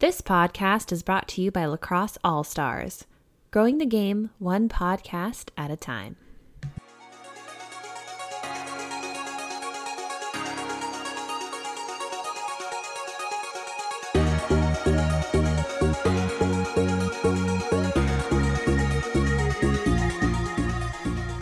This podcast is brought to you by Lacrosse All Stars, growing the game one podcast at a time.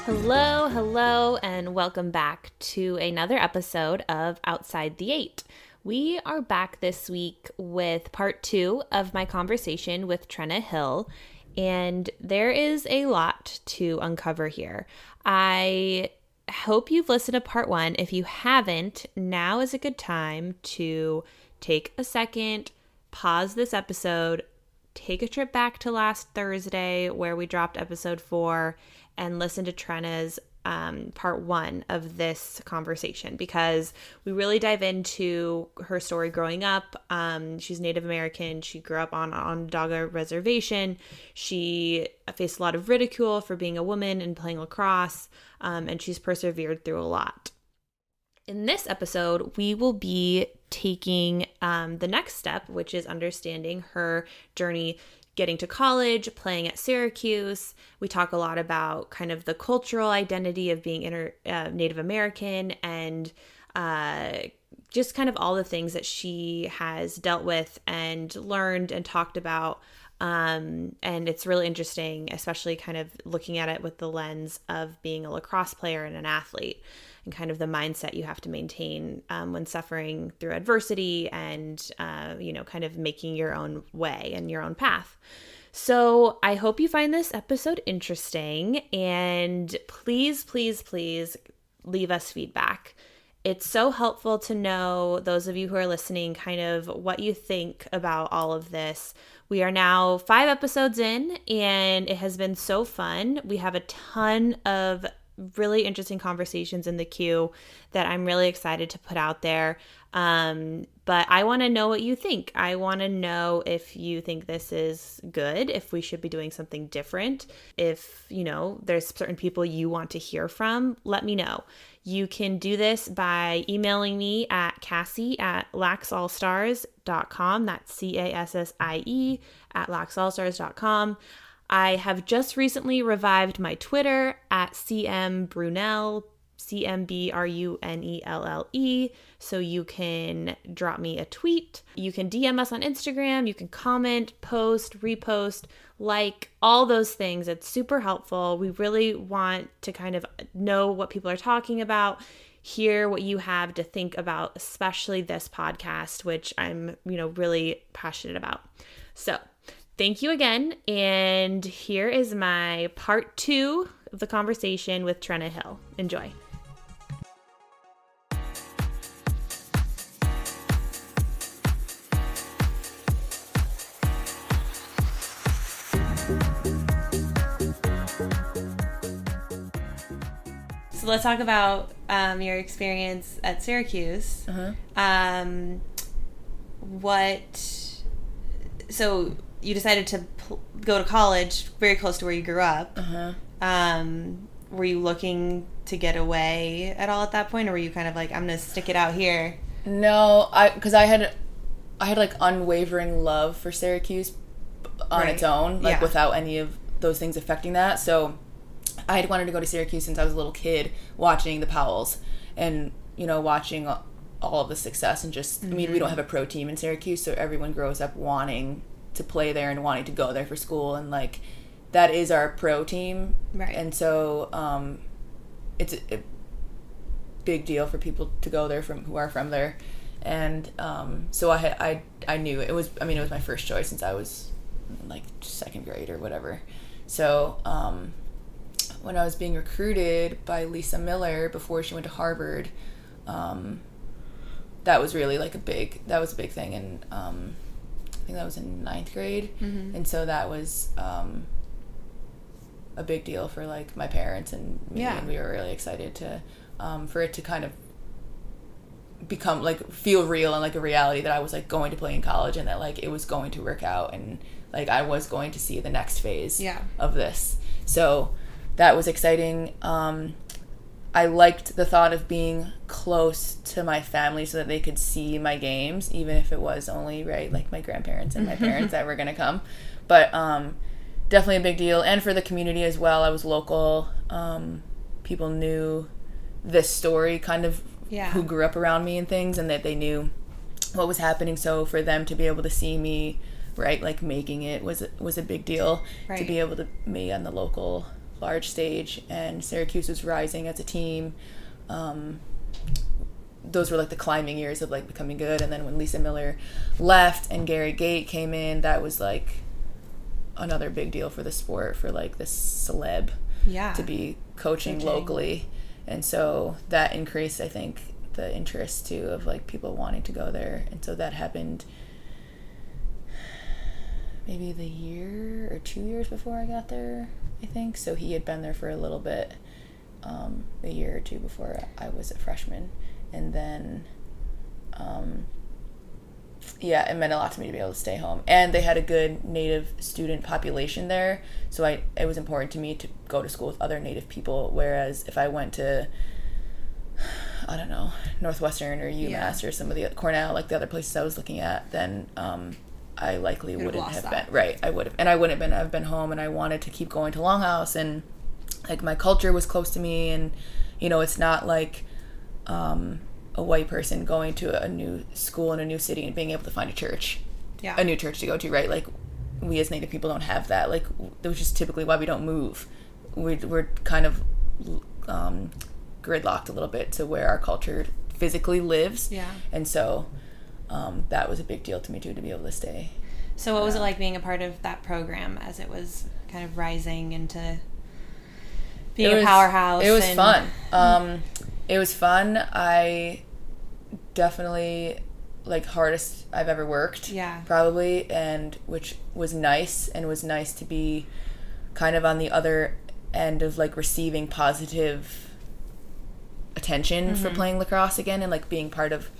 Hello, hello, and welcome back to another episode of Outside the Eight. We are back this week with part two of my conversation with Trenna Hill, and there is a lot to uncover here. I hope you've listened to part one. If you haven't, now is a good time to take a second, pause this episode, take a trip back to last Thursday where we dropped episode four, and listen to Trenna's um, part one of this conversation because we really dive into her story growing up. Um, she's Native American. She grew up on Onondaga Reservation. She faced a lot of ridicule for being a woman and playing lacrosse, um, and she's persevered through a lot. In this episode, we will be taking um, the next step, which is understanding her journey getting to college, playing at Syracuse. We talk a lot about kind of the cultural identity of being inter, uh, Native American and uh, just kind of all the things that she has dealt with and learned and talked about. Um, and it's really interesting, especially kind of looking at it with the lens of being a lacrosse player and an athlete and kind of the mindset you have to maintain um, when suffering through adversity and, uh, you know, kind of making your own way and your own path. So I hope you find this episode interesting and please, please, please leave us feedback. It's so helpful to know, those of you who are listening, kind of what you think about all of this. We are now five episodes in, and it has been so fun. We have a ton of really interesting conversations in the queue that I'm really excited to put out there. Um, but I want to know what you think. I want to know if you think this is good, if we should be doing something different, if, you know, there's certain people you want to hear from, let me know. You can do this by emailing me at Cassie at laxallstars.com. That's C A S S I E at laxallstars.com. I have just recently revived my Twitter at CM Brunelle, C M B R U N E L L E. So you can drop me a tweet. You can DM us on Instagram. You can comment, post, repost, like all those things. It's super helpful. We really want to kind of know what people are talking about hear what you have to think about especially this podcast which i'm you know really passionate about so Thank you again. And here is my part two of the conversation with Trenna Hill. Enjoy. So let's talk about um, your experience at Syracuse. Uh-huh. Um, what? So you decided to pl- go to college very close to where you grew up. Uh-huh. Um, were you looking to get away at all at that point, or were you kind of like, I'm gonna stick it out here? No, I because I had, I had like unwavering love for Syracuse on right. its own, like yeah. without any of those things affecting that. So, I had wanted to go to Syracuse since I was a little kid, watching the Powells, and you know, watching all of the success and just. Mm-hmm. I mean, we don't mm-hmm. have a pro team in Syracuse, so everyone grows up wanting to play there and wanting to go there for school and like that is our pro team. Right. And so um it's a, a big deal for people to go there from who are from there. And um so i had i i knew it was i mean it was my first choice since i was like second grade or whatever. So um when i was being recruited by lisa miller before she went to harvard um that was really like a big that was a big thing. And um think that was in ninth grade, mm-hmm. and so that was um, a big deal for like my parents and me, yeah. and we were really excited to um, for it to kind of become like feel real and like a reality that I was like going to play in college and that like it was going to work out and like I was going to see the next phase yeah. of this. So that was exciting. Um, I liked the thought of being close to my family so that they could see my games, even if it was only right like my grandparents and my parents that were gonna come. But um, definitely a big deal, and for the community as well. I was local. Um, people knew this story, kind of yeah. who grew up around me and things, and that they knew what was happening. So for them to be able to see me, right, like making it was was a big deal. Right. To be able to me on the local large stage, and Syracuse was rising as a team. Um, those were like the climbing years of like becoming good, and then when Lisa Miller left and Gary Gait came in, that was like another big deal for the sport for like this celeb yeah. to be coaching, coaching locally and so that increased i think the interest too of like people wanting to go there and so that happened maybe the year or two years before i got there i think so he had been there for a little bit um, a year or two before i was a freshman and then um, yeah, it meant a lot to me to be able to stay home. And they had a good native student population there, so I it was important to me to go to school with other native people. Whereas if I went to I don't know Northwestern or UMass yeah. or some of the Cornell, like the other places I was looking at, then um, I likely You'd wouldn't have, have been right. I would have, and I wouldn't have been. I've been home, and I wanted to keep going to Longhouse, and like my culture was close to me, and you know, it's not like um, a white person going to a new school in a new city and being able to find a church, yeah, a new church to go to, right? Like we as Native people don't have that. Like which is typically why we don't move. We, we're kind of um, gridlocked a little bit to where our culture physically lives. Yeah, and so um, that was a big deal to me too to be able to stay. So what was it like being a part of that program as it was kind of rising into being was, a powerhouse? It was and... fun. Um, it was fun. I definitely like hardest I've ever worked. Yeah. Probably and which was nice and was nice to be kind of on the other end of like receiving positive attention mm-hmm. for playing lacrosse again and like being part of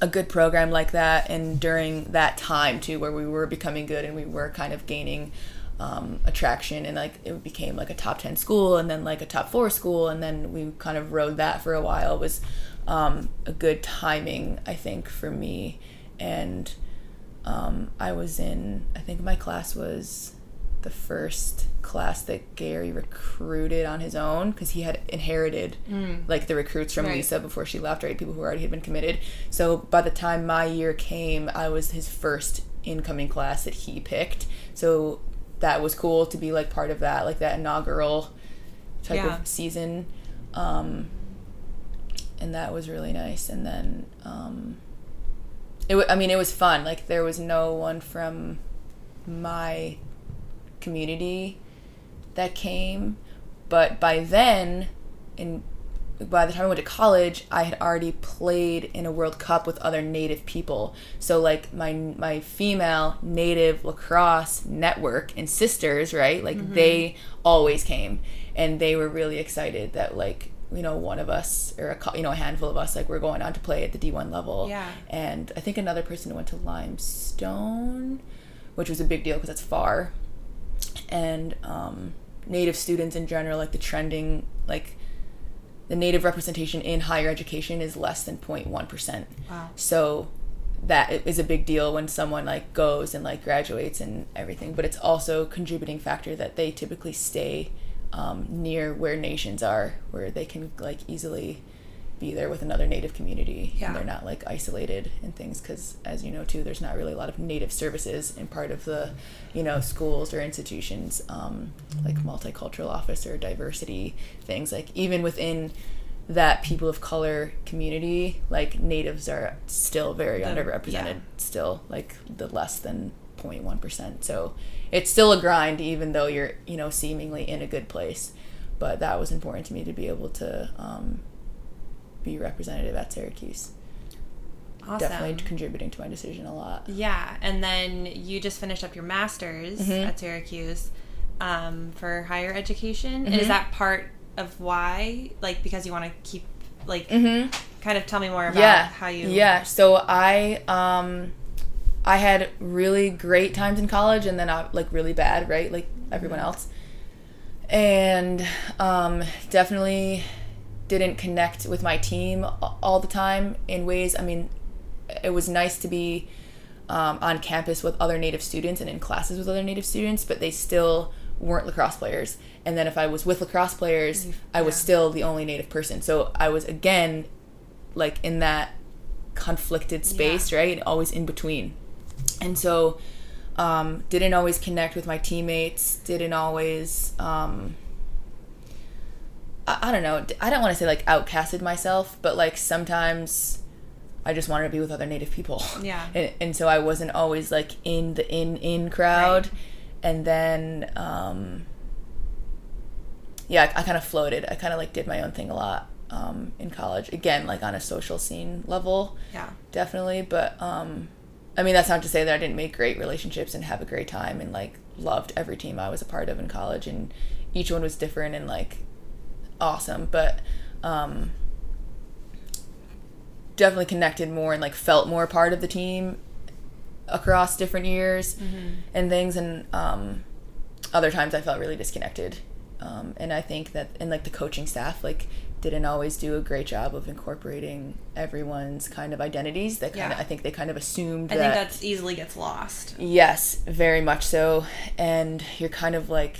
a good program like that and during that time too where we were becoming good and we were kind of gaining um, attraction and like it became like a top 10 school and then like a top 4 school and then we kind of rode that for a while it was um, a good timing, I think, for me. And um, I was in, I think my class was the first class that Gary recruited on his own because he had inherited mm. like the recruits from right. Lisa before she left, right? People who already had been committed. So by the time my year came, I was his first incoming class that he picked. So that was cool to be like part of that, like that inaugural type yeah. of season. Um, and that was really nice. And then, um, it w- I mean, it was fun. Like there was no one from my community that came, but by then, in by the time I went to college, I had already played in a World Cup with other Native people. So like my my female Native lacrosse network and sisters, right? Like mm-hmm. they always came, and they were really excited that like you know one of us or a you know a handful of us like we're going on to play at the D1 level. Yeah. And I think another person went to Limestone, which was a big deal because it's far. And um, native students in general, like the trending, like the native representation in higher education is less than 0.1%. Wow. So that is a big deal when someone like goes and like graduates and everything, but it's also a contributing factor that they typically stay um, near where nations are, where they can like easily be there with another native community yeah. and they're not like isolated and things because as you know too there's not really a lot of native services in part of the you know schools or institutions um, like multicultural office or diversity things like even within that people of color community like natives are still very the, underrepresented yeah. still like the less than 0.1% so it's still a grind even though you're you know seemingly in a good place but that was important to me to be able to um, be representative at syracuse awesome. definitely contributing to my decision a lot yeah and then you just finished up your master's mm-hmm. at syracuse um, for higher education mm-hmm. is that part of why like because you want to keep like mm-hmm. kind of tell me more about yeah. how you yeah so i um I had really great times in college and then I, like really bad, right? Like everyone else. And um, definitely didn't connect with my team all the time in ways. I mean, it was nice to be um, on campus with other Native students and in classes with other Native students, but they still weren't lacrosse players. And then if I was with lacrosse players, yeah. I was still the only Native person. So I was again like in that conflicted space, yeah. right? Always in between. And so um, didn't always connect with my teammates, didn't always um, I, I don't know. I don't want to say like outcasted myself, but like sometimes I just wanted to be with other Native people. Yeah. And, and so I wasn't always like in the in in crowd, right. and then um, yeah, I, I kind of floated. I kind of like did my own thing a lot um, in college. Again, like on a social scene level. Yeah. Definitely, but um, I mean that's not to say that I didn't make great relationships and have a great time and like loved every team I was a part of in college and each one was different and like awesome, but um, definitely connected more and like felt more part of the team across different years mm-hmm. and things. And um, other times I felt really disconnected. Um, and I think that in like the coaching staff, like didn't always do a great job of incorporating everyone's kind of identities. That kind yeah. of, I think they kind of assumed. I that, think that's easily gets lost. Yes, very much so. And you're kind of like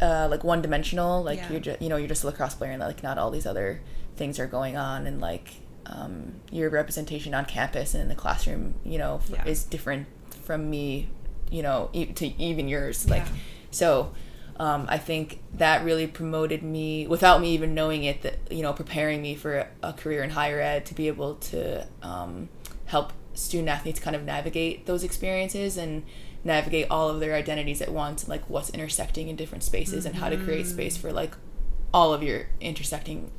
uh, like one dimensional. Like yeah. you're just you know you're just a lacrosse player and like not all these other things are going on and like um, your representation on campus and in the classroom you know yeah. is different from me you know e- to even yours like yeah. so um, I think that really promoted me without me even knowing it that you know preparing me for a, a career in higher ed to be able to um, help student athletes kind of navigate those experiences and navigate all of their identities at once like what's intersecting in different spaces mm-hmm. and how to create space for like all of your intersecting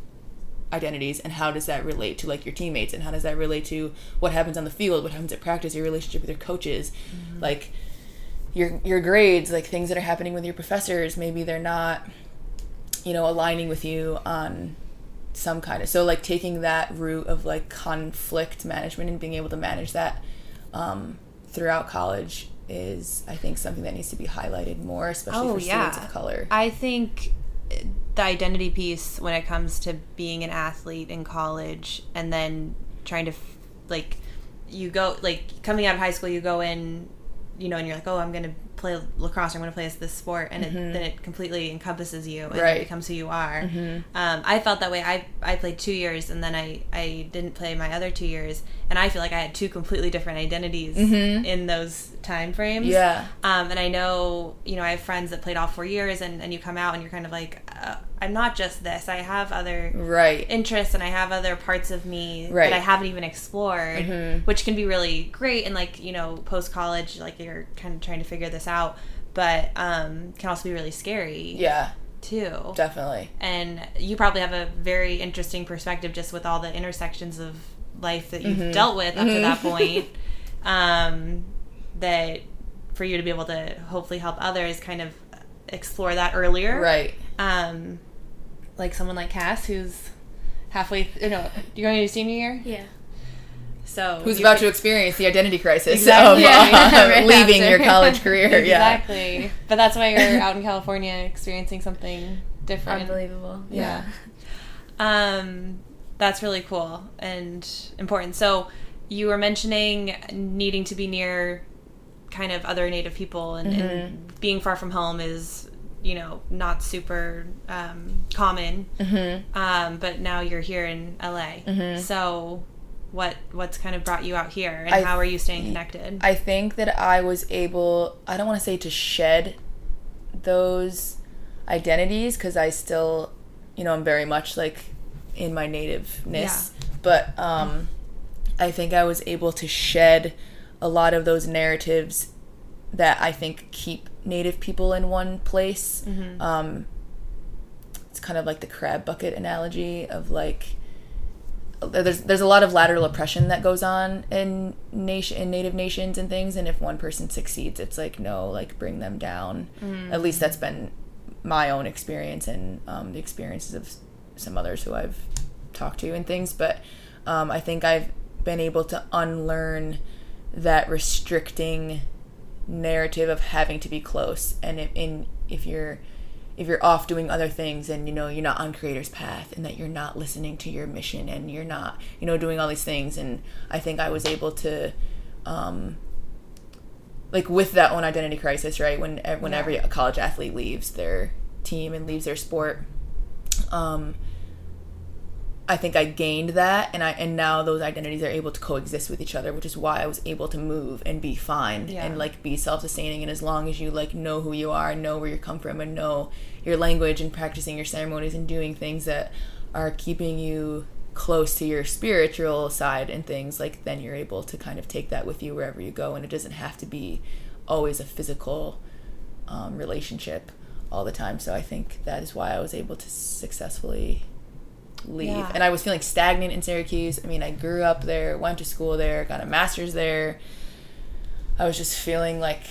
identities and how does that relate to like your teammates and how does that relate to what happens on the field what happens at practice your relationship with your coaches mm-hmm. like your your grades like things that are happening with your professors maybe they're not you know aligning with you on some kind of so like taking that route of like conflict management and being able to manage that um, throughout college is I think something that needs to be highlighted more, especially oh, for yeah. students of color. I think uh, the identity piece when it comes to being an athlete in college and then trying to like you go like coming out of high school you go in you know and you're like oh i'm gonna play lacrosse. I'm going to play this sport, and mm-hmm. it, then it completely encompasses you and right. it becomes who you are. Mm-hmm. Um, I felt that way. I I played two years, and then I I didn't play my other two years, and I feel like I had two completely different identities mm-hmm. in those time frames. Yeah. Um, and I know you know I have friends that played all four years, and and you come out and you're kind of like. Uh, I'm not just this. I have other right interests and I have other parts of me right. that I haven't even explored, mm-hmm. which can be really great. And like you know, post college, like you're kind of trying to figure this out, but um, can also be really scary. Yeah. Too. Definitely. And you probably have a very interesting perspective just with all the intersections of life that you've mm-hmm. dealt with up mm-hmm. to that mm-hmm. point. um, that for you to be able to hopefully help others kind of explore that earlier. Right. Um, like someone like Cass, who's halfway. Th- no, you're going to senior year. Yeah. So who's about to experience the identity crisis exactly. of yeah. uh, leaving your college career? exactly. Yeah. But that's why you're out in California experiencing something different. Unbelievable. Yeah. yeah. Um, that's really cool and important. So you were mentioning needing to be near kind of other native people and, mm-hmm. and being far from home is you know not super um, common. Mm-hmm. Um, but now you're here in LA, mm-hmm. so what what's kind of brought you out here, and I, how are you staying connected? I think that I was able. I don't want to say to shed those identities because I still, you know, I'm very much like in my nativeness, yeah. but um, I think I was able to shed a lot of those narratives that I think keep native people in one place. Mm-hmm. Um, it's kind of like the crab bucket analogy of like there's there's a lot of lateral oppression that goes on in nation in native nations and things and if one person succeeds it's like no like bring them down mm. at least that's been my own experience and um, the experiences of some others who I've talked to and things but um, I think I've been able to unlearn that restricting narrative of having to be close and if in if you're if you're off doing other things and you know you're not on creator's path and that you're not listening to your mission and you're not you know doing all these things and i think i was able to um like with that own identity crisis right when when yeah. every college athlete leaves their team and leaves their sport um I think I gained that and I and now those identities are able to coexist with each other, which is why I was able to move and be fine yeah. and like be self-sustaining. And as long as you like know who you are, know where you come from and know your language and practicing your ceremonies and doing things that are keeping you close to your spiritual side and things like then you're able to kind of take that with you wherever you go. And it doesn't have to be always a physical um, relationship all the time. So i think that is why i was able to successfully leave. Yeah. And I was feeling stagnant in Syracuse. I mean, I grew up there, went to school there, got a master's there. I was just feeling like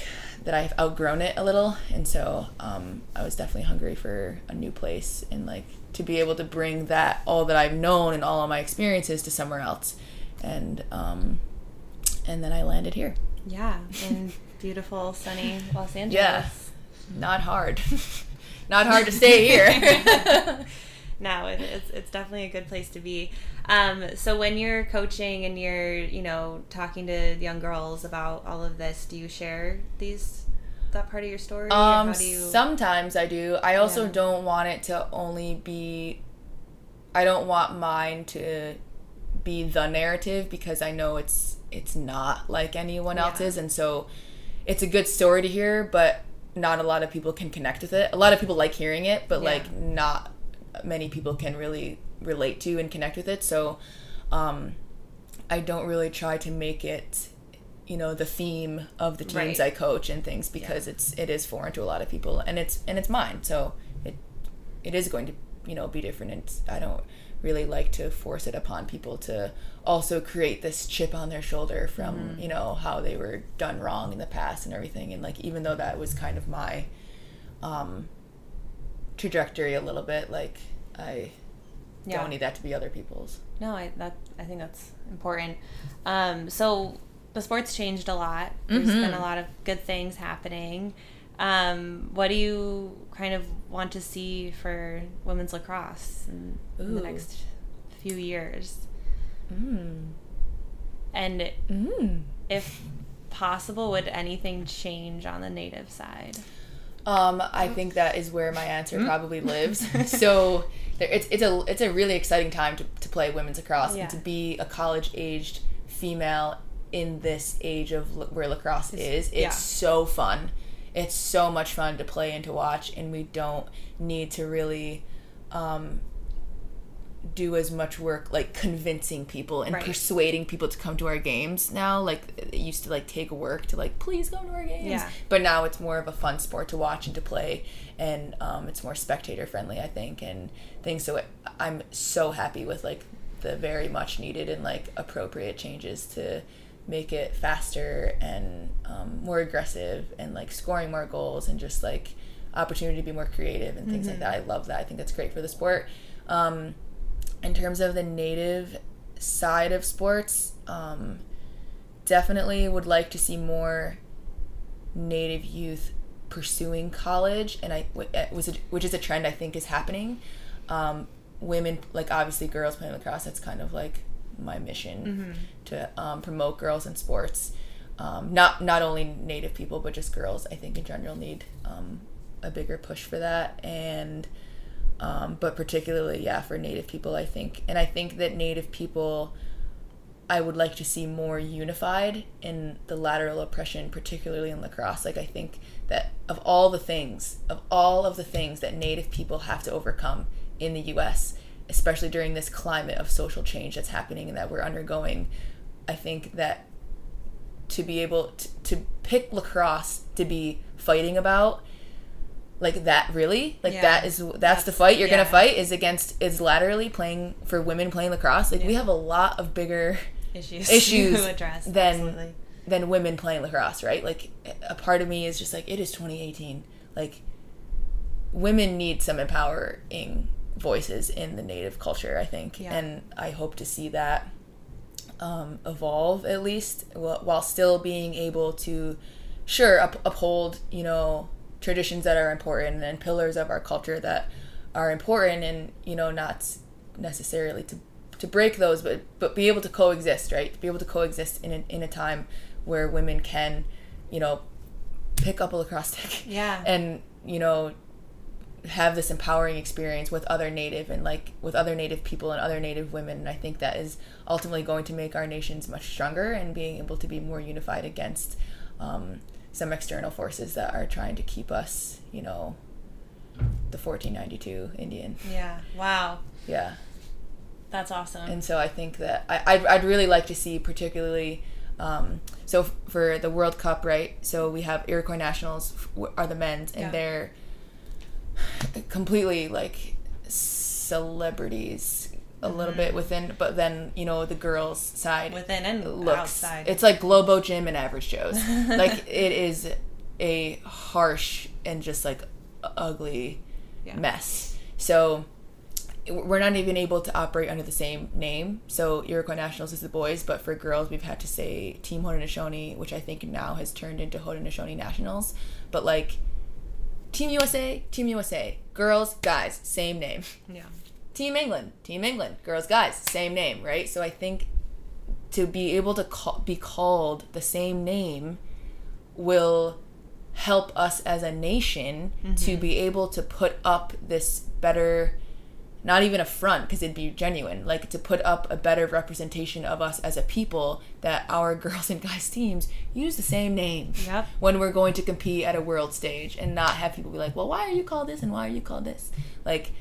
that I've outgrown it a little. And so um, I was definitely hungry for a new place and like to be able to bring that, all that I've known and all of my experiences to somewhere else. And, um, and then I landed here. Yeah, in beautiful, sunny Los Angeles. Yeah, not hard. not hard to stay here. no, it, it's it's definitely a good place to be. Um, so when you're coaching and you're you know talking to young girls about all of this, do you share these that part of your story? Um, you... sometimes I do. I also yeah. don't want it to only be. I don't want mine to be the narrative because I know it's it's not like anyone yeah. else's, and so it's a good story to hear, but not a lot of people can connect with it. A lot of people like hearing it, but yeah. like not many people can really relate to and connect with it. So um, I don't really try to make it you know the theme of the teams right. I coach and things because yeah. it's it is foreign to a lot of people and it's and it's mine so it it is going to you know be different and I don't really like to force it upon people to also create this chip on their shoulder from mm-hmm. you know how they were done wrong in the past and everything and like even though that was kind of my um trajectory a little bit. Like I yeah. don't need that to be other people's. No, I that I think that's important. Um, so the sport's changed a lot. There's mm-hmm. been a lot of good things happening. Um, what do you kind of want to see for women's lacrosse in, in the next few years? Mm. And mm. if possible, would anything change on the native side? Um, I think that is where my answer mm. probably lives. so it's it's a it's a really exciting time to, to play women's lacrosse yeah. and to be a college aged female in this age of where lacrosse is. It's yeah. so fun. It's so much fun to play and to watch, and we don't need to really um, do as much work like convincing people and right. persuading people to come to our games now like it used to like take work to like please come to our games yeah. but now it's more of a fun sport to watch and to play and um, it's more spectator friendly i think and things so it, i'm so happy with like the very much needed and like appropriate changes to make it faster and um, more aggressive and like scoring more goals and just like opportunity to be more creative and things mm-hmm. like that i love that i think that's great for the sport um, in terms of the native side of sports, um, definitely would like to see more native youth pursuing college, and I was which is a trend I think is happening. Um, women, like obviously girls playing lacrosse, that's kind of like my mission mm-hmm. to um, promote girls in sports. Um, not not only native people, but just girls. I think in general need um, a bigger push for that, and um, but particularly yeah for native people i think and i think that native people i would like to see more unified in the lateral oppression particularly in lacrosse. Like i think that of all the things of all of the things that native people have to overcome in the us especially during this climate of social change that's happening and that we're undergoing i think that to be able to, to pick lacrosse to be fighting about like that really like yeah. that is that's, that's, the fight you're yeah. gonna fight is against is laterally playing for women playing lacrosse like yeah. we have a lot of bigger issues issues address, than absolutely. than women playing lacrosse right like a part of me is just like it is 2018 like women need some empowering voices in the native culture i think and i hope to see that um, evolve at least while still being able to sure up- uphold you know traditions that are important and pillars of our culture that are important and you know not necessarily to to break those but but be able to coexist right? To be able to coexist in a, in a time where women can you know pick up a lacrosse stick yeah. and you know have this empowering experience with other native and like with other native people and other native women. And i think that is ultimately going to make our nations much stronger and being able to be more unified against um, some external forces that are trying to keep us you know the 1492 indian. Yeah wow. Yeah. That's awesome. And so i think that I, I'd, I'd really like to see particularly um, so f- for the world cup right? So we have iroquois nationals f- are the men's and yeah. they're completely like celebrities a mm-hmm. little bit mm-hmm. within but then you know the girls side within and looks outside it's like globo gym and average joe's like it is a harsh and just like ugly yeah. mess so we're not even able to operate under the same name. So Iroquois Nationals is the boys, but for girls we've had to say Team Haudenosaunee, which I think now has turned into Haudenosaunee Nationals. But like Team USA, Team USA. Girls, guys, same name. Yeah. Team England, Team England. Girls, guys, same name, right? So I think to be able to call, be called the same name will help us as a nation mm-hmm. to be able to put up this better not even a front because it'd be genuine like to put up a better representation of us as a people that our girls and guys teams use the same name yep. when we're going to compete at a world stage and not have people be like well why are you called this and why are you called this like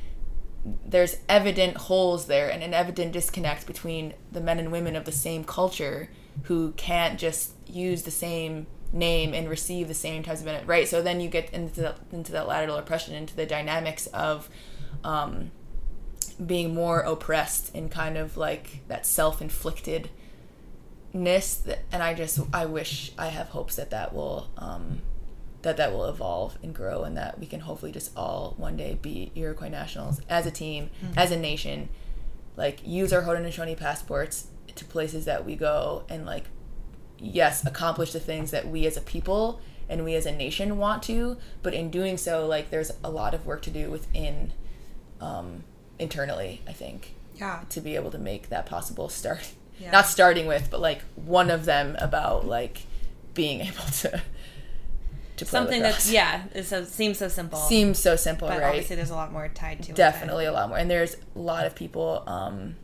there's evident holes there and an evident disconnect between the men and women of the same culture who can't just use the same name and receive the same types of benefit, right? So then you get into the, into that lateral oppression, into the dynamics of um, being more oppressed and kind of like that self-inflictedness and i just i wish i have hopes that that will um, that that will evolve and grow and that we can hopefully just all one day be iroquois nationals as a team mm-hmm. as a nation like use our haudenosaunee passports to places that we go and like yes accomplish the things that we as a people and we as a nation want to but in doing so like there's a lot of work to do within um, internally, I think. Yeah. To be able to make that possible start yeah. not starting with, but like one of them about like being able to to something that yeah, it so, seems so simple. Seems so simple, but right? Obviously, there's a lot more tied to Definitely it. Definitely a lot more, and there's a lot of people um,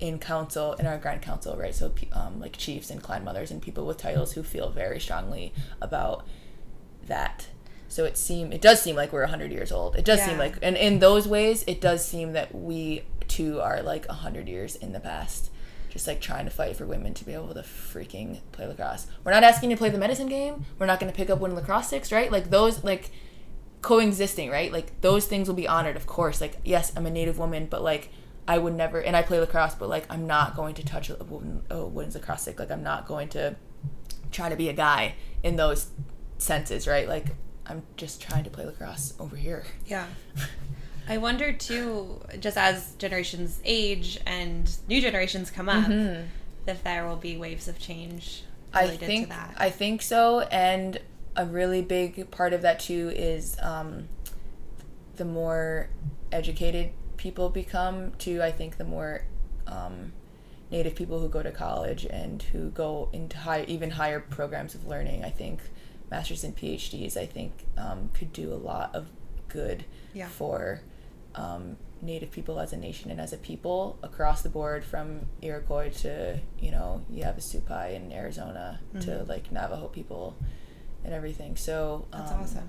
in council in our grand council, right? So um, like chiefs and clan mothers and people with titles who feel very strongly about that so it seem it does seem like we're 100 years old. It does yeah. seem like and in those ways it does seem that we too are like 100 years in the past. Just like trying to fight for women to be able to freaking play lacrosse. We're not asking you to play the medicine game. We're not going to pick up one lacrosse sticks, right? Like those like coexisting, right? Like those things will be honored, of course. Like yes, I'm a native woman, but like I would never and I play lacrosse, but like I'm not going to touch a, wooden, a wooden lacrosse stick. Like I'm not going to try to be a guy in those senses, right? Like I'm just trying to play lacrosse over here. Yeah. I wonder too, just as generations age and new generations come up, mm-hmm. if there will be waves of change. I think I think so, and a really big part of that too is um, the more educated people become. Too, I think the more um, Native people who go to college and who go into high, even higher programs of learning. I think masters and PhDs, I think um, could do a lot of good yeah. for um, Native people as a nation and as a people across the board, from Iroquois to you know Havasupai in Arizona mm-hmm. to like Navajo people and everything. So that's um, awesome.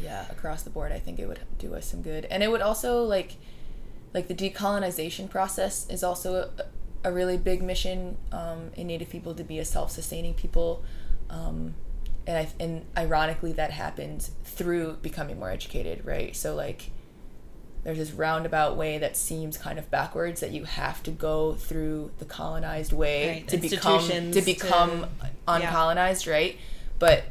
Yeah, across the board, I think it would do us some good, and it would also like like the decolonization process is also a, a really big mission um, in Native people to be a self-sustaining people. Um, and I and ironically that happens through becoming more educated, right? So like there's this roundabout way that seems kind of backwards that you have to go through the colonized way right. to become to become to, uncolonized, yeah. right? But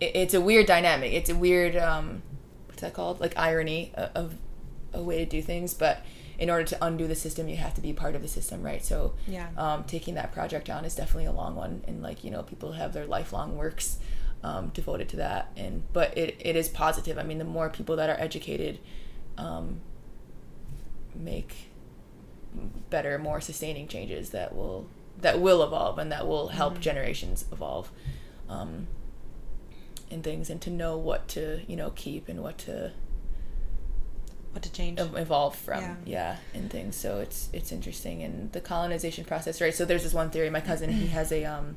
it, it's a weird dynamic. It's a weird um, what's that called? Like irony of, of a way to do things, but in order to undo the system, you have to be part of the system, right? So, yeah, um, taking that project on is definitely a long one, and like you know, people have their lifelong works um, devoted to that. And but it, it is positive. I mean, the more people that are educated um, make better, more sustaining changes that will that will evolve and that will help mm-hmm. generations evolve. Um, and things and to know what to you know keep and what to what to change evolve from yeah. yeah and things so it's it's interesting and the colonization process right so there's this one theory my cousin he has a um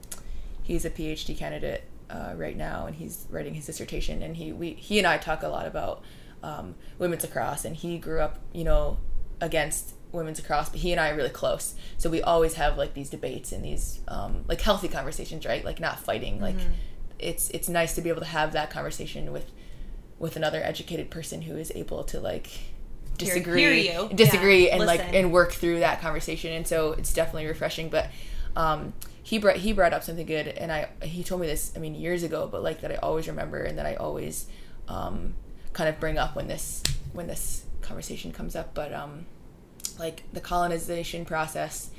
he's a phd candidate uh, right now and he's writing his dissertation and he we he and i talk a lot about um, women's lacrosse and he grew up you know against women's lacrosse but he and i are really close. So we always have like these debates and these um, like healthy conversations right? Like not fighting. Like mm-hmm. it's it's nice to be able to have that conversation with with another educated person who is able to like disagree hear, hear disagree yeah, and listen. like and work through that conversation. And so it's definitely refreshing. But um he brought he brought up something good and i he told me this i mean years ago but like that i always remember and that i always um kind of bring up when this when this conversation comes up but um like the colonization process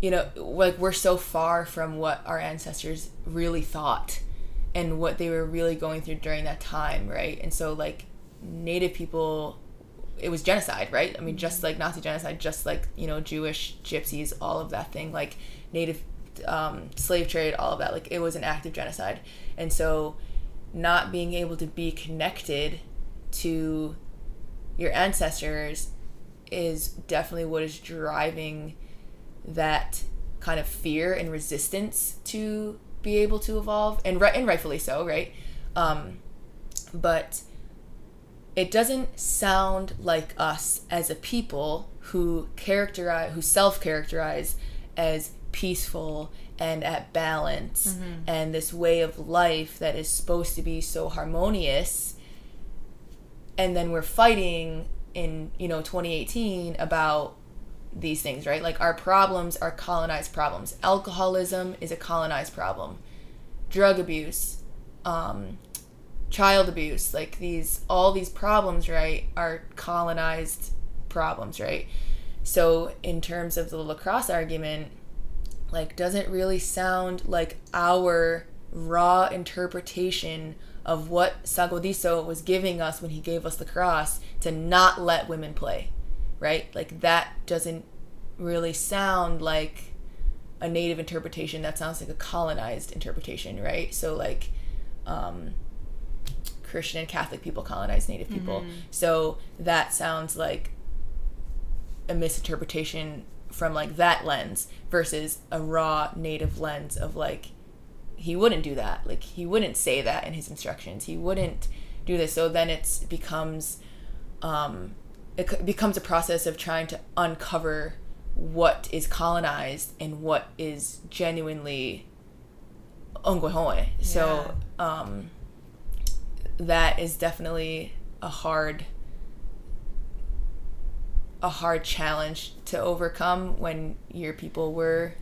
you know like we're so far from what our ancestors really thought and what they were really going through during that time, right? And so like native people it was genocide, right? I mean, just like Nazi genocide, just like you know Jewish gypsies, all of that thing, like native um, slave trade, all of that, like it was an active genocide, and so not being able to be connected to your ancestors is definitely what is driving that kind of fear and resistance to be able to evolve, and right and rightfully so, right? Um, but it doesn't sound like us as a people who characterize who self-characterize as peaceful and at balance mm-hmm. and this way of life that is supposed to be so harmonious and then we're fighting in you know 2018 about these things, right? Like our problems are colonized problems. Alcoholism is a colonized problem. Drug abuse, um, child abuse, like these, all these problems, right, are colonized problems, right? So, in terms of the lacrosse argument, like, doesn't really sound like our raw interpretation of what Sagodiso was giving us when he gave us the cross to not let women play right? Like that doesn't really sound like a native interpretation. That sounds like a colonized interpretation, right? So like um, Christian and Catholic people colonize native people. Mm-hmm. So that sounds like a misinterpretation from like that lens versus a raw native lens of like he wouldn't do that. Like he wouldn't say that in his instructions. He wouldn't do this. So then it becomes um, it becomes a process of trying to uncover what is colonized and what is genuinely Ongwehoe. So um, that is definitely a hard a hard challenge to overcome when your people were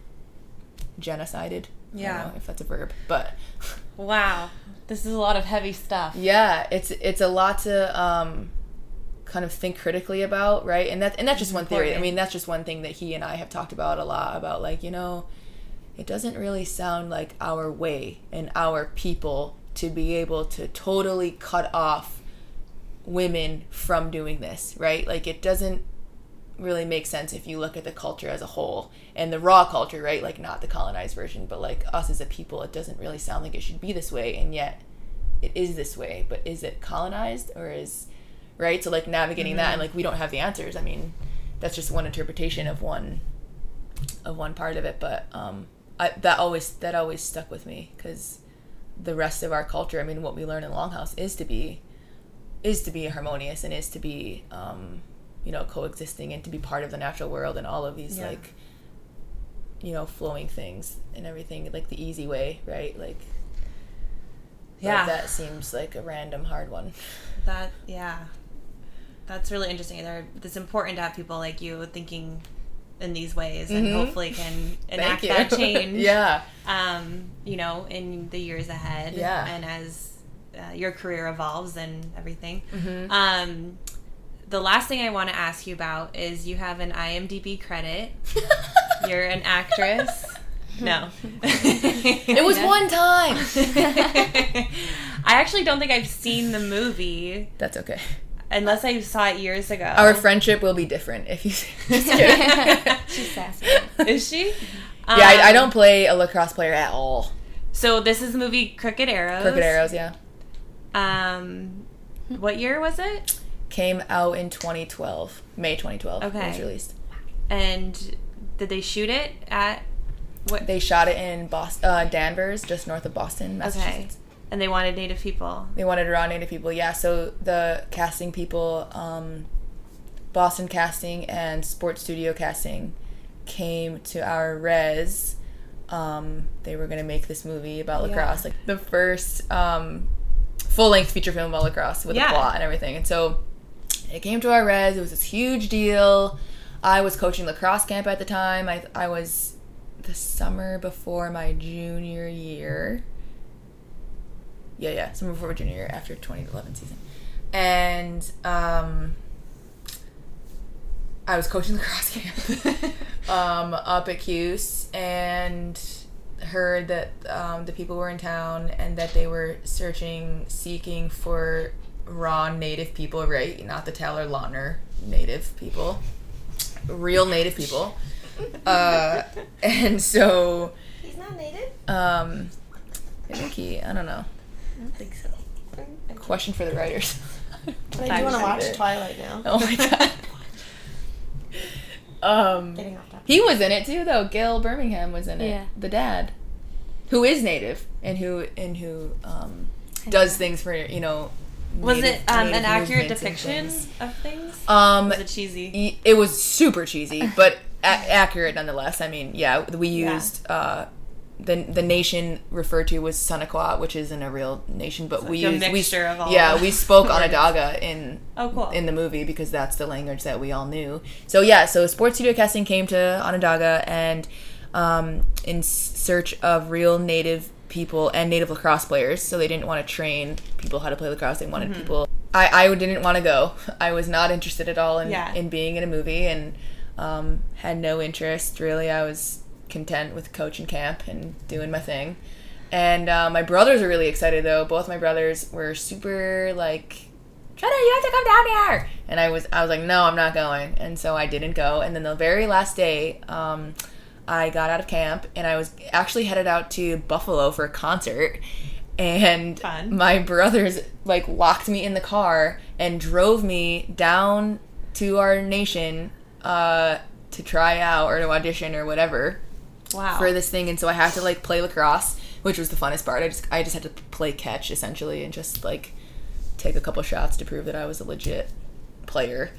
genocided. Yeah, if that's a verb, but wow, this is a lot of heavy stuff. Yeah, it's it's a lot to um, kind of think critically about, right? And that and that's just one theory. I mean, that's just one thing that he and I have talked about a lot about like, you know, it doesn't really sound like our way and our people to be able to totally cut off women from doing this, right? Like it doesn't really make sense if you look at the culture as a whole and the raw culture, right? Like not the colonized version, but like us as a people, it doesn't really sound like it should be this way and yet it is this way. But is it colonized or is right? So like navigating mm-hmm. that and like we don't have the answers. I mean, that's just one interpretation of one of one part of it, but um I, that always that always stuck with me cuz the rest of our culture, I mean, what we learn in Longhouse is to be is to be harmonious and is to be um you know, coexisting and to be part of the natural world and all of these yeah. like you know, flowing things and everything like the easy way, right? Like yeah. that seems like a random hard one. That yeah that's really interesting. It's important to have people like you thinking in these ways and mm-hmm. hopefully can enact that change. yeah. Um, you know, in the years ahead. Yeah. And as uh, your career evolves and everything. Mm-hmm. Um, the last thing I want to ask you about is you have an IMDb credit. You're an actress. No. it was one time. I actually don't think I've seen the movie. That's okay. Unless I saw it years ago. Our friendship will be different if you. She's sassy. Is she? yeah, I, I, don't play a lacrosse player at all. So this is the movie Crooked Arrows. Crooked Arrows, yeah. Um, what year was it? Came out in 2012, May 2012. Okay, it was released. And did they shoot it at? What? They shot it in Boston, uh, Danvers, just north of Boston, Massachusetts. Okay. And they wanted Native people. They wanted raw Native people, yeah. So the casting people, um, Boston casting and Sports Studio casting, came to our res. Um, they were gonna make this movie about lacrosse, yeah. like the first um, full length feature film about lacrosse with yeah. a plot and everything. And so it came to our res. It was this huge deal. I was coaching lacrosse camp at the time. I I was the summer before my junior year yeah, yeah, summer before junior year after 2011 season, and um, I was coaching lacrosse camp um, up at Cuse and heard that um, the people were in town and that they were searching, seeking for raw native people, right? Not the Taylor Lautner native people, real native people. Uh, and so. He's not native? Um, I think he, I don't know I don't think so. Question for the writers. But I do want to watch Twilight now. Oh my god. um, he was in it too, though. Gil Birmingham was in it. Yeah. The dad, who is native and who and who um, does things for you know. Was native, it um, an accurate depiction things. of things? Um, was it cheesy? It was super cheesy, but a- accurate nonetheless. I mean, yeah, we used. Yeah. Uh, the the nation referred to was Sunaquot, which isn't a real nation, but we used we yeah we spoke Onondaga in oh cool in the movie because that's the language that we all knew. So yeah, so sports studio casting came to Onondaga and um, in search of real native people and native lacrosse players. So they didn't want to train people how to play lacrosse. They wanted mm-hmm. people. I, I didn't want to go. I was not interested at all in yeah. in being in a movie and um, had no interest really. I was content with coaching camp and doing my thing. And uh, my brothers are really excited though. Both my brothers were super like, Jenna, you have to come down here. And I was, I was like, no, I'm not going. And so I didn't go. And then the very last day, um, I got out of camp and I was actually headed out to Buffalo for a concert. And Fun. my brothers like locked me in the car and drove me down to our nation uh, to try out or to audition or whatever wow. for this thing, and so I had to like play lacrosse, which was the funnest part. I just I just had to play catch essentially, and just like take a couple shots to prove that I was a legit player,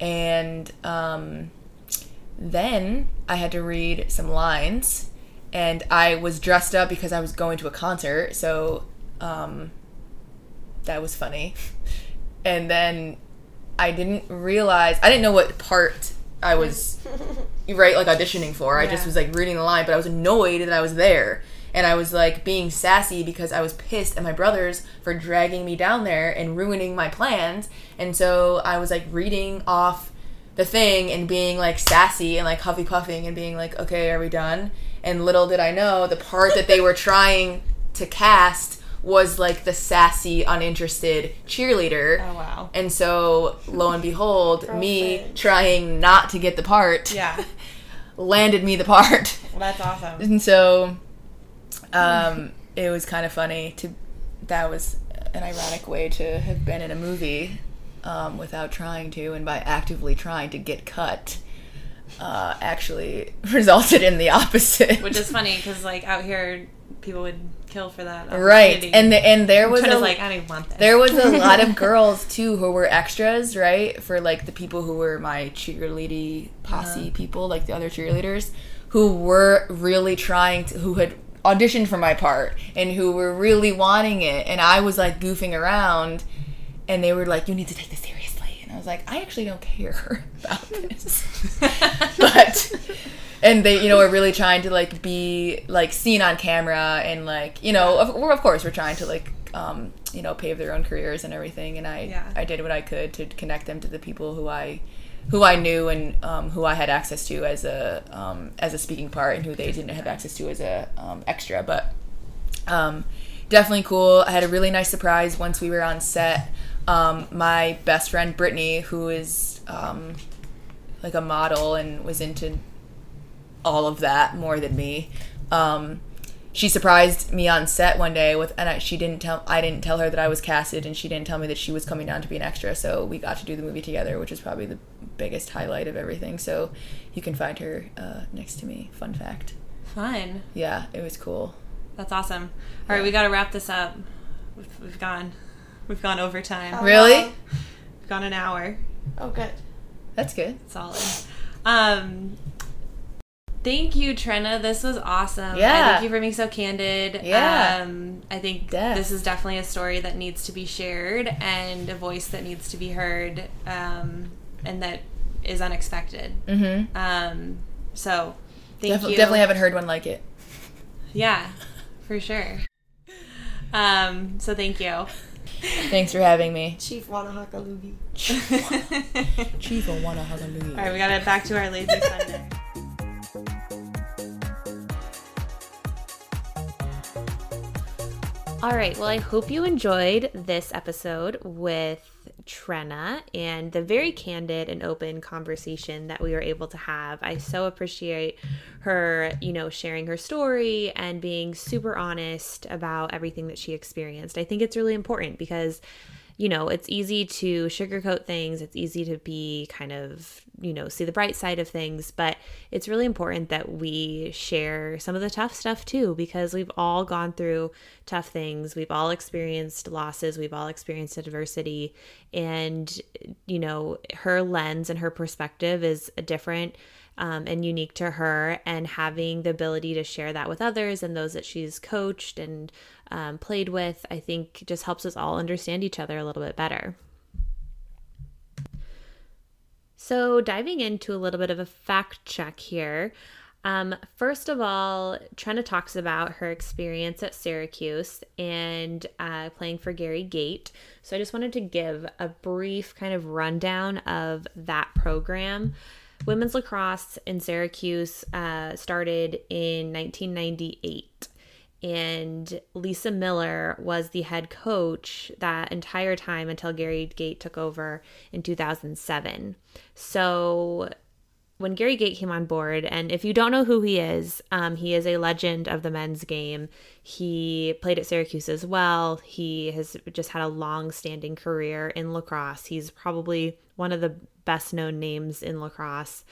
and um, then I had to read some lines, and I was dressed up because I was going to a concert, so um, that was funny, and then I didn't realize I didn't know what part I was right like auditioning for. Yeah. I just was like reading the line, but I was annoyed that I was there. And I was like being sassy because I was pissed at my brothers for dragging me down there and ruining my plans. And so I was like reading off the thing and being like sassy and like huffy puffing and being like, okay, are we done? And little did I know the part that they were trying to cast was like the sassy, uninterested cheerleader. Oh wow! And so, lo and behold, me trying not to get the part, yeah, landed me the part. Well, that's awesome. And so, um, it was kind of funny to. That was an ironic way to have been in a movie um, without trying to, and by actively trying to get cut. Uh, actually resulted in the opposite. Which is funny because, like, out here, people would kill for that. Right, and the, and there was a, like I don't want this. There was a lot of girls too who were extras, right, for like the people who were my cheerleading posse uh-huh. people, like the other cheerleaders, who were really trying to, who had auditioned for my part and who were really wanting it, and I was like goofing around, and they were like, "You need to take this seriously," and I was like, "I actually don't care about this," but and they you know are really trying to like be like seen on camera and like you know of, of course we're trying to like um, you know pave their own careers and everything and i yeah. i did what i could to connect them to the people who i who I knew and um, who I had access to as a um, as a speaking part, and who they didn't have access to as a um, extra. But um, definitely cool. I had a really nice surprise once we were on set. Um, my best friend Brittany, who is um, like a model and was into all of that more than me. Um, she surprised me on set one day with, and I, she didn't tell. I didn't tell her that I was casted, and she didn't tell me that she was coming down to be an extra. So we got to do the movie together, which is probably the biggest highlight of everything. So you can find her uh, next to me. Fun fact. Fun. Yeah, it was cool. That's awesome. All right, we got to wrap this up. We've, we've gone, we've gone overtime. Oh, really? We've gone an hour. Oh, good. That's good. Solid. Um, thank you, Trina. This was awesome. Yeah. thank you for being so candid. Yeah. Um, I think Death. this is definitely a story that needs to be shared and a voice that needs to be heard um, and that is unexpected. Mm-hmm. Um, so thank Definitely, you. definitely haven't heard one like it. Yeah, for sure. Um, so thank you. Thanks for having me. Chief Wanahaka Chief of All right, we got it back to our lazy Sunday. All right, well, I hope you enjoyed this episode with Trenna and the very candid and open conversation that we were able to have. I so appreciate her, you know, sharing her story and being super honest about everything that she experienced. I think it's really important because you know, it's easy to sugarcoat things. It's easy to be kind of, you know, see the bright side of things. But it's really important that we share some of the tough stuff too, because we've all gone through tough things. We've all experienced losses. We've all experienced adversity. And, you know, her lens and her perspective is a different. Um, and unique to her, and having the ability to share that with others and those that she's coached and um, played with, I think just helps us all understand each other a little bit better. So, diving into a little bit of a fact check here. Um, first of all, Trenna talks about her experience at Syracuse and uh, playing for Gary Gait. So, I just wanted to give a brief kind of rundown of that program. Women's lacrosse in Syracuse uh, started in 1998 and Lisa Miller was the head coach that entire time until Gary Gait took over in 2007. So when Gary Gait came on board, and if you don't know who he is, um, he is a legend of the men's game. He played at Syracuse as well. He has just had a long standing career in lacrosse. He's probably one of the best known names in lacrosse.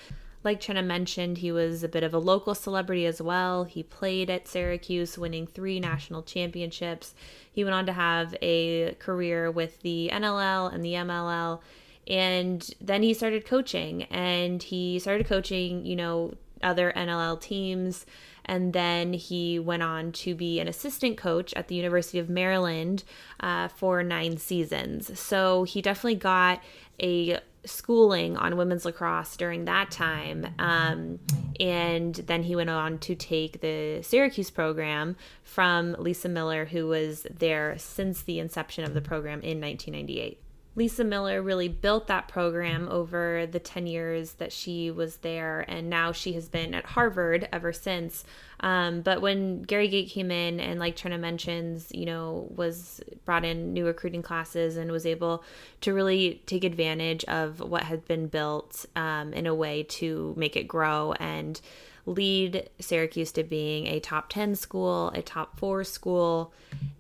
Like Trenna mentioned, he was a bit of a local celebrity as well. He played at Syracuse, winning three national championships. He went on to have a career with the NLL and the MLL. And then he started coaching, and he started coaching, you know, other NLL teams. And then he went on to be an assistant coach at the University of Maryland uh, for nine seasons. So he definitely got a schooling on women's lacrosse during that time. Um, and then he went on to take the Syracuse program from Lisa Miller, who was there since the inception of the program in 1998. Lisa Miller really built that program over the 10 years that she was there, and now she has been at Harvard ever since. Um, but when Gary Gait came in, and like Trina mentions, you know, was brought in new recruiting classes and was able to really take advantage of what had been built um, in a way to make it grow and lead Syracuse to being a top 10 school, a top four school.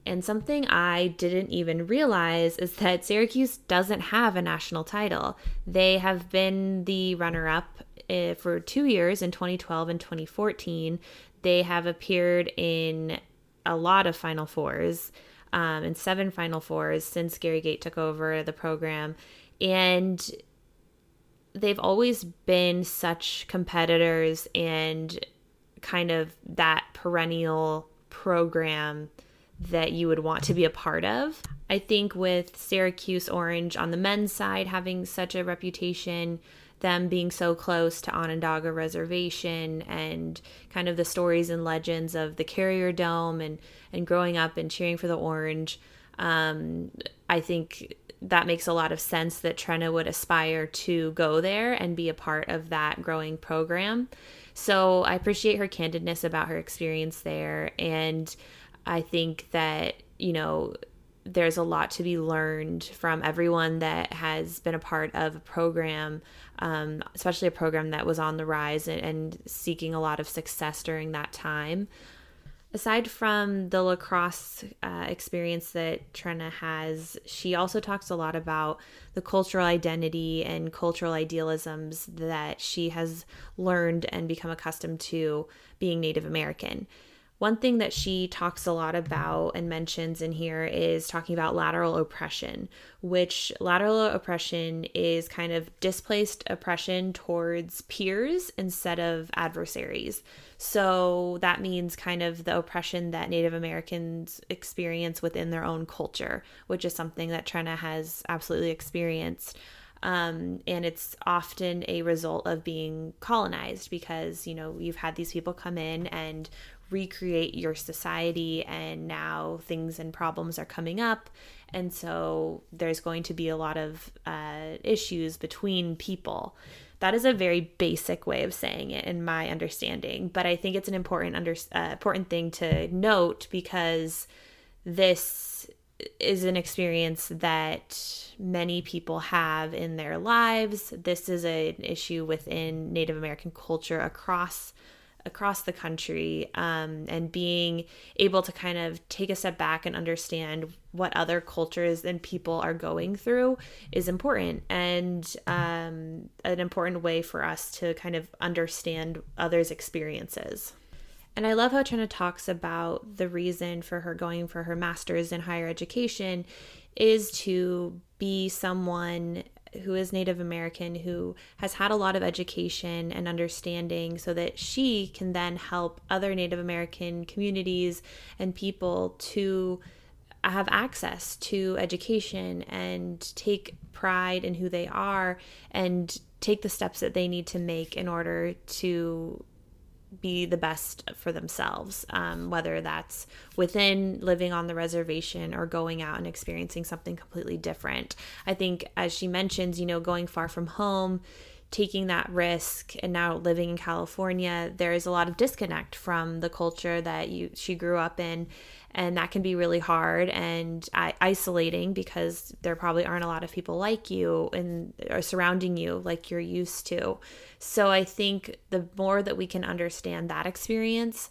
And something I didn't even realize is that Syracuse doesn't have a national title. They have been the runner up uh, for two years in 2012 and 2014. They have appeared in a lot of Final Fours um, and seven Final Fours since Gary Gait took over the program. And they've always been such competitors and kind of that perennial program that you would want to be a part of. I think with Syracuse Orange on the men's side having such a reputation, them being so close to Onondaga Reservation and kind of the stories and legends of the Carrier Dome and, and growing up and cheering for the Orange, um, I think that makes a lot of sense that Trena would aspire to go there and be a part of that growing program. So I appreciate her candidness about her experience there. And I think that, you know, there's a lot to be learned from everyone that has been a part of a program, um, especially a program that was on the rise and, and seeking a lot of success during that time aside from the lacrosse uh, experience that Trena has, she also talks a lot about the cultural identity and cultural idealisms that she has learned and become accustomed to being Native American. One thing that she talks a lot about and mentions in here is talking about lateral oppression, which lateral oppression is kind of displaced oppression towards peers instead of adversaries. So that means kind of the oppression that Native Americans experience within their own culture, which is something that Trena has absolutely experienced. Um, and it's often a result of being colonized because you know you've had these people come in and recreate your society and now things and problems are coming up and so there's going to be a lot of uh, issues between people that is a very basic way of saying it in my understanding but i think it's an important under, uh, important thing to note because this is an experience that many people have in their lives. This is a, an issue within Native American culture across across the country um, and being able to kind of take a step back and understand what other cultures and people are going through is important and um, an important way for us to kind of understand others' experiences. And I love how Trena talks about the reason for her going for her master's in higher education is to be someone who is Native American, who has had a lot of education and understanding, so that she can then help other Native American communities and people to have access to education and take pride in who they are and take the steps that they need to make in order to be the best for themselves, um, whether that's within living on the reservation or going out and experiencing something completely different. I think, as she mentions, you know, going far from home, taking that risk, and now living in California, there is a lot of disconnect from the culture that you she grew up in, and that can be really hard and isolating because there probably aren't a lot of people like you and are surrounding you like you're used to. So I think the more that we can understand that experience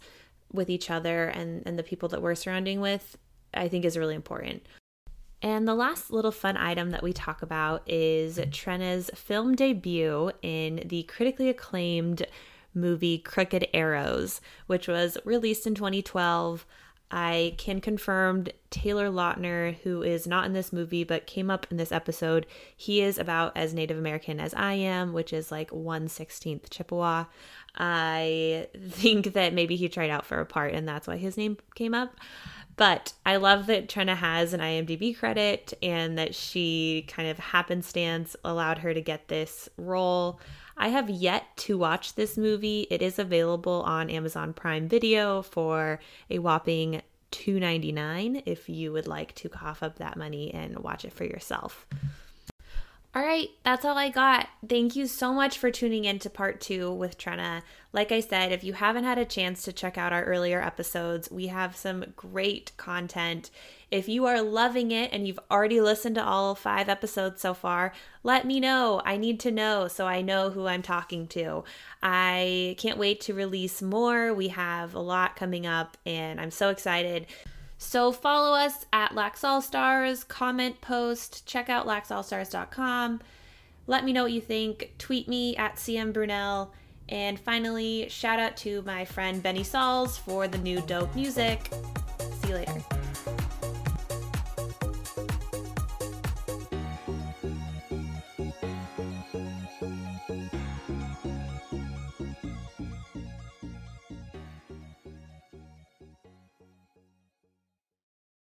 with each other and and the people that we're surrounding with, I think is really important. And the last little fun item that we talk about is Trena's film debut in the critically acclaimed movie Crooked Arrows, which was released in 2012. I can confirm Taylor Lautner, who is not in this movie but came up in this episode, he is about as Native American as I am, which is like 116th Chippewa. I think that maybe he tried out for a part and that's why his name came up. But I love that Trena has an IMDb credit and that she kind of happenstance allowed her to get this role. I have yet to watch this movie. It is available on Amazon Prime Video for a whopping $2.99 if you would like to cough up that money and watch it for yourself. All right, that's all I got. Thank you so much for tuning in to part two with Trena. Like I said, if you haven't had a chance to check out our earlier episodes, we have some great content. If you are loving it and you've already listened to all five episodes so far, let me know. I need to know so I know who I'm talking to. I can't wait to release more. We have a lot coming up, and I'm so excited. So follow us at Lax All Stars, comment, post, check out laxallstars.com. Let me know what you think. Tweet me at CM Brunel. And finally, shout out to my friend Benny Sauls for the new dope music. See you later.